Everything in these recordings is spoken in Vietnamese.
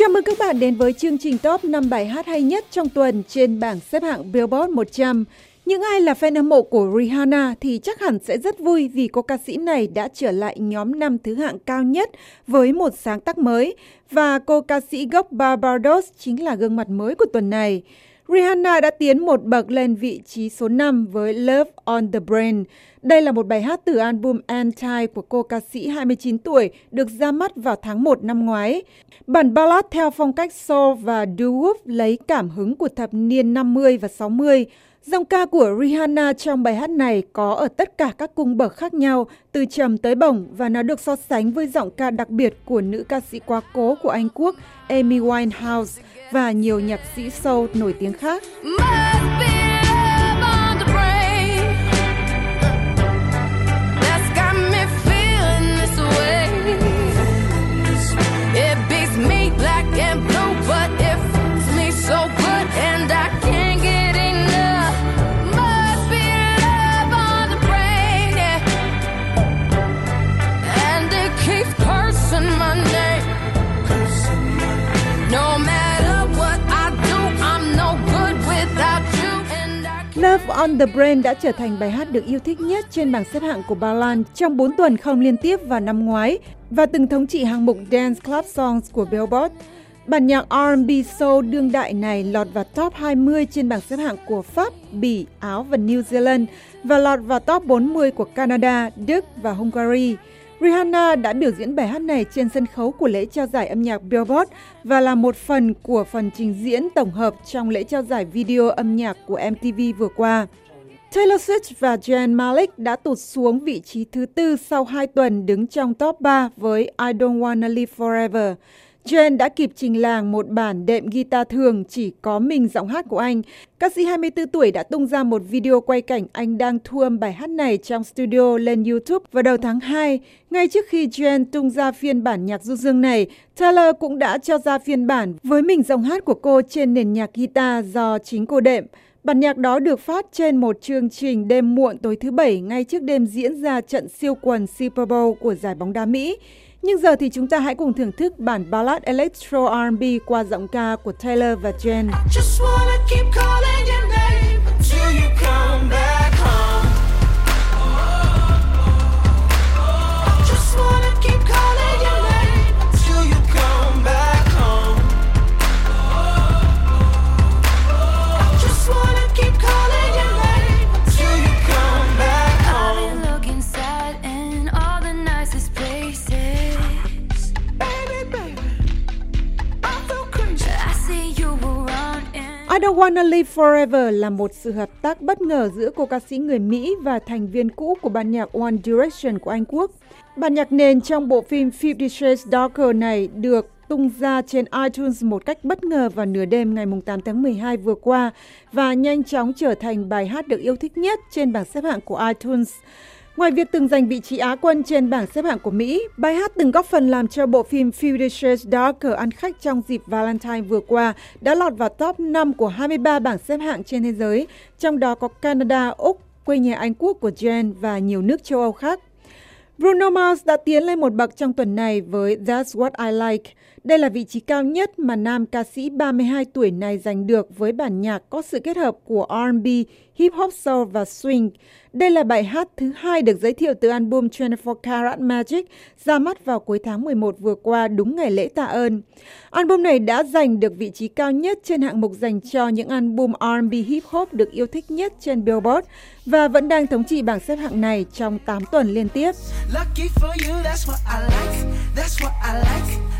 Chào mừng các bạn đến với chương trình top 5 bài hát hay nhất trong tuần trên bảng xếp hạng Billboard 100. Những ai là fan hâm mộ của Rihanna thì chắc hẳn sẽ rất vui vì cô ca sĩ này đã trở lại nhóm năm thứ hạng cao nhất với một sáng tác mới và cô ca sĩ gốc Barbados chính là gương mặt mới của tuần này. Rihanna đã tiến một bậc lên vị trí số 5 với Love on the Brain. Đây là một bài hát từ album Anti của cô ca sĩ 29 tuổi được ra mắt vào tháng 1 năm ngoái. Bản ballad theo phong cách soul và doo-wop lấy cảm hứng của thập niên 50 và 60. Giọng ca của Rihanna trong bài hát này có ở tất cả các cung bậc khác nhau, từ trầm tới bổng và nó được so sánh với giọng ca đặc biệt của nữ ca sĩ quá cố của Anh Quốc Amy Winehouse và nhiều nhạc sĩ soul nổi tiếng khác. On the Brain đã trở thành bài hát được yêu thích nhất trên bảng xếp hạng của Ba Lan trong 4 tuần không liên tiếp vào năm ngoái và từng thống trị hạng mục Dance Club Songs của Billboard. Bản nhạc R&B soul đương đại này lọt vào top 20 trên bảng xếp hạng của Pháp, Bỉ, Áo và New Zealand và lọt vào top 40 của Canada, Đức và Hungary. Rihanna đã biểu diễn bài hát này trên sân khấu của lễ trao giải âm nhạc Billboard và là một phần của phần trình diễn tổng hợp trong lễ trao giải video âm nhạc của MTV vừa qua. Taylor Swift và Jan Malik đã tụt xuống vị trí thứ tư sau hai tuần đứng trong top 3 với I Don't Wanna Live Forever. Jen đã kịp trình làng một bản đệm guitar thường chỉ có mình giọng hát của anh. Ca sĩ 24 tuổi đã tung ra một video quay cảnh anh đang thu âm bài hát này trong studio lên YouTube vào đầu tháng 2. Ngay trước khi Jen tung ra phiên bản nhạc du dương này, Taylor cũng đã cho ra phiên bản với mình giọng hát của cô trên nền nhạc guitar do chính cô đệm. Bản nhạc đó được phát trên một chương trình đêm muộn tối thứ Bảy ngay trước đêm diễn ra trận siêu quần Super Bowl của giải bóng đá Mỹ. Nhưng giờ thì chúng ta hãy cùng thưởng thức bản ballad electro R&B qua giọng ca của Taylor và Jen. I Don't Wanna Live Forever là một sự hợp tác bất ngờ giữa cô ca sĩ người Mỹ và thành viên cũ của ban nhạc One Direction của Anh Quốc. Bản nhạc nền trong bộ phim Fifty Shades Darker này được tung ra trên iTunes một cách bất ngờ vào nửa đêm ngày 8 tháng 12 vừa qua và nhanh chóng trở thành bài hát được yêu thích nhất trên bảng xếp hạng của iTunes. Ngoài việc từng giành vị trí Á quân trên bảng xếp hạng của Mỹ, bài hát từng góp phần làm cho bộ phim Fifty Shades Darker ăn khách trong dịp Valentine vừa qua đã lọt vào top 5 của 23 bảng xếp hạng trên thế giới, trong đó có Canada, Úc, quê nhà Anh Quốc của Jen và nhiều nước châu Âu khác. Bruno Mars đã tiến lên một bậc trong tuần này với That's What I Like. Đây là vị trí cao nhất mà nam ca sĩ 32 tuổi này giành được với bản nhạc có sự kết hợp của R&B, hip hop soul và swing. Đây là bài hát thứ hai được giới thiệu từ album 24 Karat Magic ra mắt vào cuối tháng 11 vừa qua đúng ngày lễ tạ ơn. Album này đã giành được vị trí cao nhất trên hạng mục dành cho những album R&B hip hop được yêu thích nhất trên Billboard và vẫn đang thống trị bảng xếp hạng này trong 8 tuần liên tiếp. Lucky for you, that's what I like. That's what I like.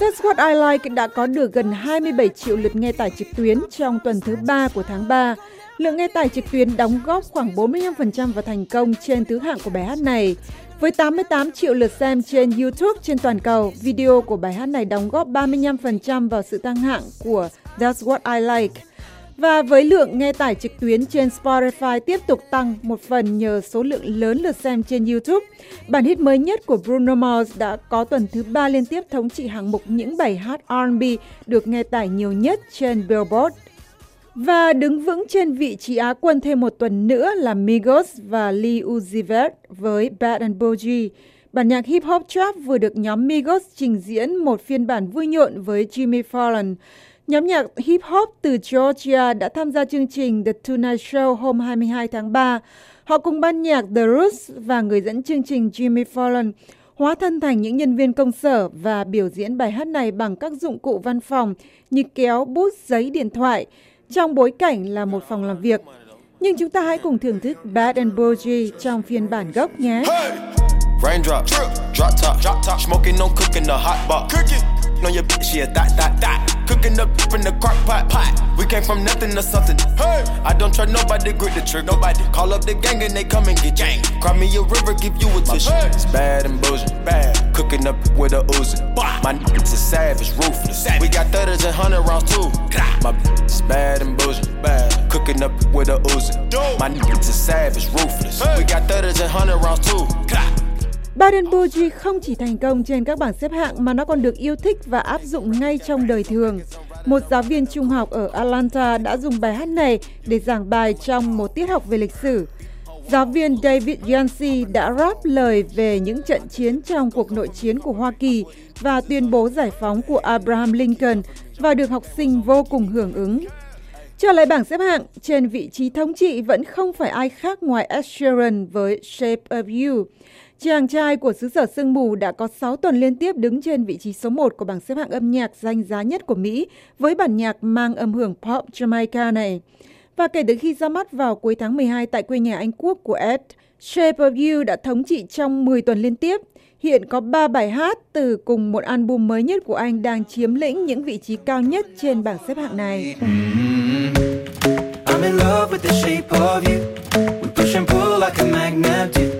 That's What I Like đã có được gần 27 triệu lượt nghe tải trực tuyến trong tuần thứ ba của tháng 3. Lượng nghe tải trực tuyến đóng góp khoảng 45% vào thành công trên thứ hạng của bài hát này. Với 88 triệu lượt xem trên YouTube trên toàn cầu, video của bài hát này đóng góp 35% vào sự tăng hạng của That's What I Like. Và với lượng nghe tải trực tuyến trên Spotify tiếp tục tăng một phần nhờ số lượng lớn lượt xem trên YouTube, bản hit mới nhất của Bruno Mars đã có tuần thứ ba liên tiếp thống trị hạng mục những bài hát R&B được nghe tải nhiều nhất trên Billboard. Và đứng vững trên vị trí Á quân thêm một tuần nữa là Migos và Lil Uzi Vert với Bad and Bougie. Bản nhạc hip hop trap vừa được nhóm Migos trình diễn một phiên bản vui nhộn với Jimmy Fallon. Nhóm nhạc hip hop từ Georgia đã tham gia chương trình The Tonight Show hôm 22 tháng 3. Họ cùng ban nhạc The Roots và người dẫn chương trình Jimmy Fallon hóa thân thành những nhân viên công sở và biểu diễn bài hát này bằng các dụng cụ văn phòng như kéo, bút, giấy, điện thoại trong bối cảnh là một phòng làm việc. Nhưng chúng ta hãy cùng thưởng thức Bad and Bougie trong phiên bản gốc nhé. Raindrop, drop top, drop top, smoking, no cooking, the hot box. Cooking. on your bitch, yeah, that, that, that. Cooking up in the crock pot, pot. We came from nothing to something. Hey, I don't trust nobody, grip the trick, nobody. Call up the gang and they come and get gang. Cry me a river, give you a tissue. Hey. It's bad and bullshit, bad. Cooking up with a Uzi. My niggas is savage, ruthless. Savage. We got thudders and hundred rounds too. My bitch bad and bullshit, bad. Cooking up with a Uzi. My niggas is savage, ruthless. Hey. We got thudders and hundred rounds too. Bougie không chỉ thành công trên các bảng xếp hạng mà nó còn được yêu thích và áp dụng ngay trong đời thường. Một giáo viên trung học ở Atlanta đã dùng bài hát này để giảng bài trong một tiết học về lịch sử. Giáo viên David Yancey đã rap lời về những trận chiến trong cuộc nội chiến của Hoa Kỳ và tuyên bố giải phóng của Abraham Lincoln và được học sinh vô cùng hưởng ứng. Trở lại bảng xếp hạng, trên vị trí thống trị vẫn không phải ai khác ngoài Ed Sheeran với Shape of You. Chàng trai của xứ sở sương mù đã có 6 tuần liên tiếp đứng trên vị trí số 1 của bảng xếp hạng âm nhạc danh giá nhất của Mỹ với bản nhạc mang âm hưởng pop Jamaica này. Và kể từ khi ra mắt vào cuối tháng 12 tại quê nhà Anh Quốc của Ed, Shape of You đã thống trị trong 10 tuần liên tiếp. Hiện có 3 bài hát từ cùng một album mới nhất của anh đang chiếm lĩnh những vị trí cao nhất trên bảng xếp hạng này. Mm-hmm. I'm in love with the shape of you. We push and pull like a magnet do.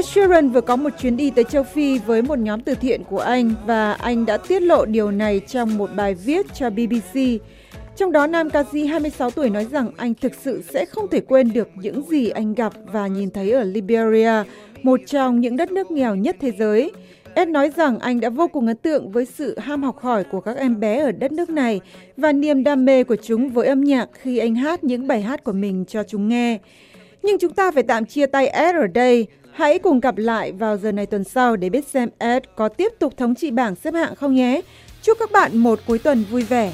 Ed Sheeran vừa có một chuyến đi tới châu Phi với một nhóm từ thiện của anh và anh đã tiết lộ điều này trong một bài viết cho BBC. Trong đó nam ca sĩ 26 tuổi nói rằng anh thực sự sẽ không thể quên được những gì anh gặp và nhìn thấy ở Liberia, một trong những đất nước nghèo nhất thế giới. Ed nói rằng anh đã vô cùng ấn tượng với sự ham học hỏi của các em bé ở đất nước này và niềm đam mê của chúng với âm nhạc khi anh hát những bài hát của mình cho chúng nghe. Nhưng chúng ta phải tạm chia tay Ed ở đây. Hãy cùng gặp lại vào giờ này tuần sau để biết xem Ed có tiếp tục thống trị bảng xếp hạng không nhé. Chúc các bạn một cuối tuần vui vẻ.